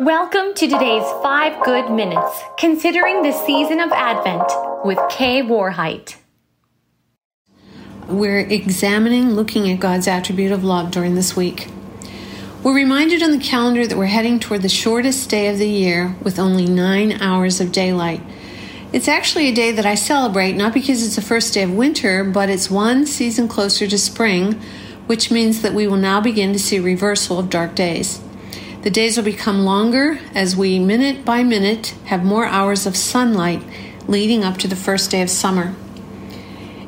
Welcome to today's Five Good Minutes, considering the season of Advent with Kay Warheit. We're examining, looking at God's attribute of love during this week. We're reminded on the calendar that we're heading toward the shortest day of the year with only nine hours of daylight. It's actually a day that I celebrate not because it's the first day of winter, but it's one season closer to spring, which means that we will now begin to see reversal of dark days. The days will become longer as we, minute by minute, have more hours of sunlight leading up to the first day of summer.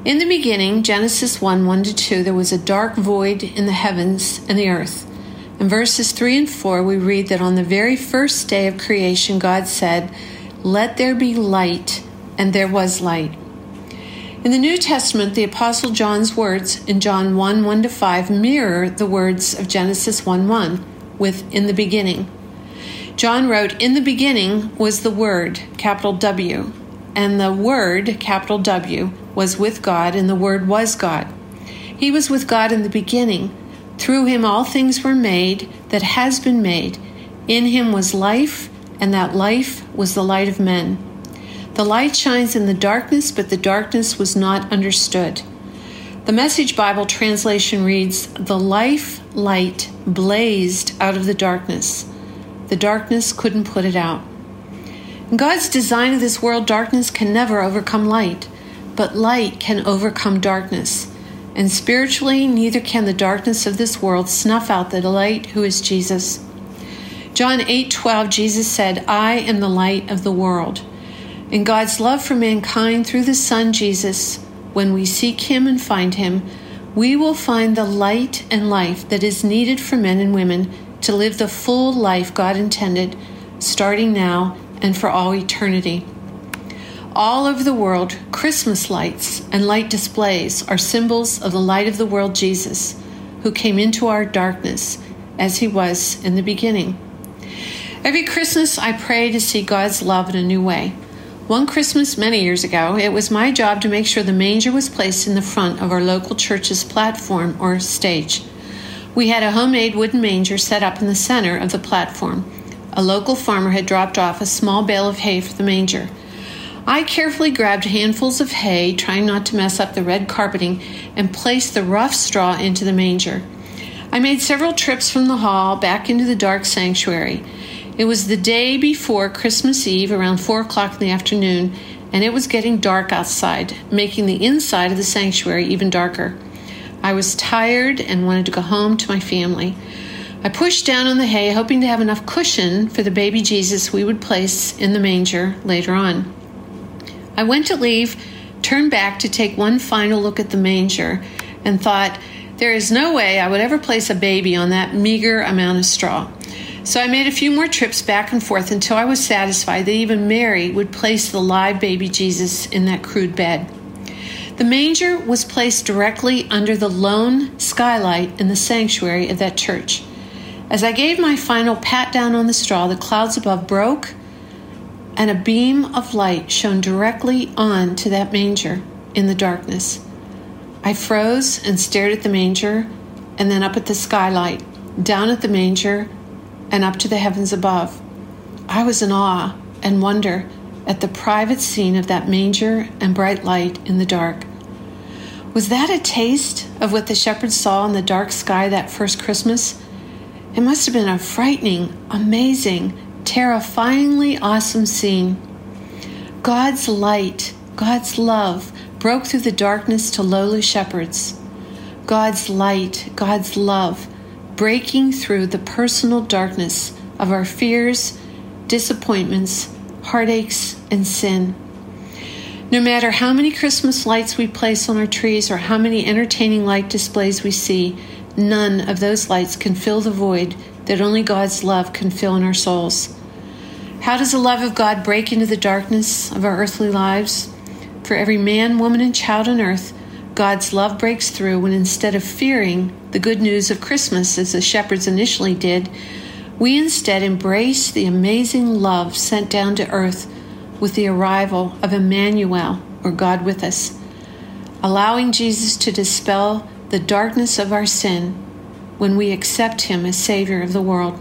In the beginning, Genesis 1 1 to 2, there was a dark void in the heavens and the earth. In verses 3 and 4, we read that on the very first day of creation, God said, Let there be light, and there was light. In the New Testament, the Apostle John's words in John 1 1 to 5 mirror the words of Genesis 1 1 with in the beginning. John wrote, In the beginning was the Word, capital W, and the Word, capital W, was with God, and the Word was God. He was with God in the beginning. Through him all things were made that has been made. In him was life, and that life was the light of men. The light shines in the darkness, but the darkness was not understood. The Message Bible translation reads The life light blazed out of the darkness. The darkness couldn't put it out. In God's design of this world, darkness can never overcome light, but light can overcome darkness. And spiritually, neither can the darkness of this world snuff out the light who is Jesus. John 8:12 Jesus said, "I am the light of the world." In God's love for mankind through the Son Jesus, when we seek him and find him, we will find the light and life that is needed for men and women to live the full life God intended, starting now and for all eternity. All over the world, Christmas lights and light displays are symbols of the light of the world, Jesus, who came into our darkness as he was in the beginning. Every Christmas, I pray to see God's love in a new way. One Christmas many years ago, it was my job to make sure the manger was placed in the front of our local church's platform or stage. We had a homemade wooden manger set up in the center of the platform. A local farmer had dropped off a small bale of hay for the manger. I carefully grabbed handfuls of hay, trying not to mess up the red carpeting, and placed the rough straw into the manger. I made several trips from the hall back into the dark sanctuary. It was the day before Christmas Eve, around 4 o'clock in the afternoon, and it was getting dark outside, making the inside of the sanctuary even darker. I was tired and wanted to go home to my family. I pushed down on the hay, hoping to have enough cushion for the baby Jesus we would place in the manger later on. I went to leave, turned back to take one final look at the manger, and thought, there is no way I would ever place a baby on that meager amount of straw. So I made a few more trips back and forth until I was satisfied that even Mary would place the live baby Jesus in that crude bed. The manger was placed directly under the lone skylight in the sanctuary of that church. As I gave my final pat down on the straw, the clouds above broke and a beam of light shone directly on to that manger in the darkness. I froze and stared at the manger and then up at the skylight, down at the manger and up to the heavens above. I was in awe and wonder at the private scene of that manger and bright light in the dark. Was that a taste of what the shepherds saw in the dark sky that first Christmas? It must have been a frightening, amazing, terrifyingly awesome scene. God's light, God's love broke through the darkness to lowly shepherds. God's light, God's love breaking through the personal darkness of our fears, disappointments, heartaches, and sin. No matter how many Christmas lights we place on our trees or how many entertaining light displays we see, none of those lights can fill the void that only God's love can fill in our souls. How does the love of God break into the darkness of our earthly lives? For every man, woman, and child on earth, God's love breaks through when instead of fearing the good news of Christmas as the shepherds initially did, we instead embrace the amazing love sent down to earth with the arrival of Emmanuel, or God with us, allowing Jesus to dispel the darkness of our sin when we accept Him as Savior of the world.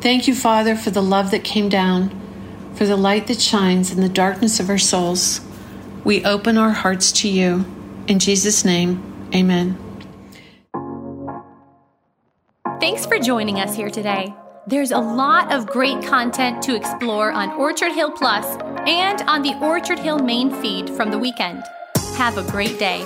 Thank you, Father, for the love that came down, for the light that shines in the darkness of our souls. We open our hearts to you. In Jesus' name, amen. Thanks for joining us here today. There's a lot of great content to explore on Orchard Hill Plus and on the Orchard Hill main feed from the weekend. Have a great day.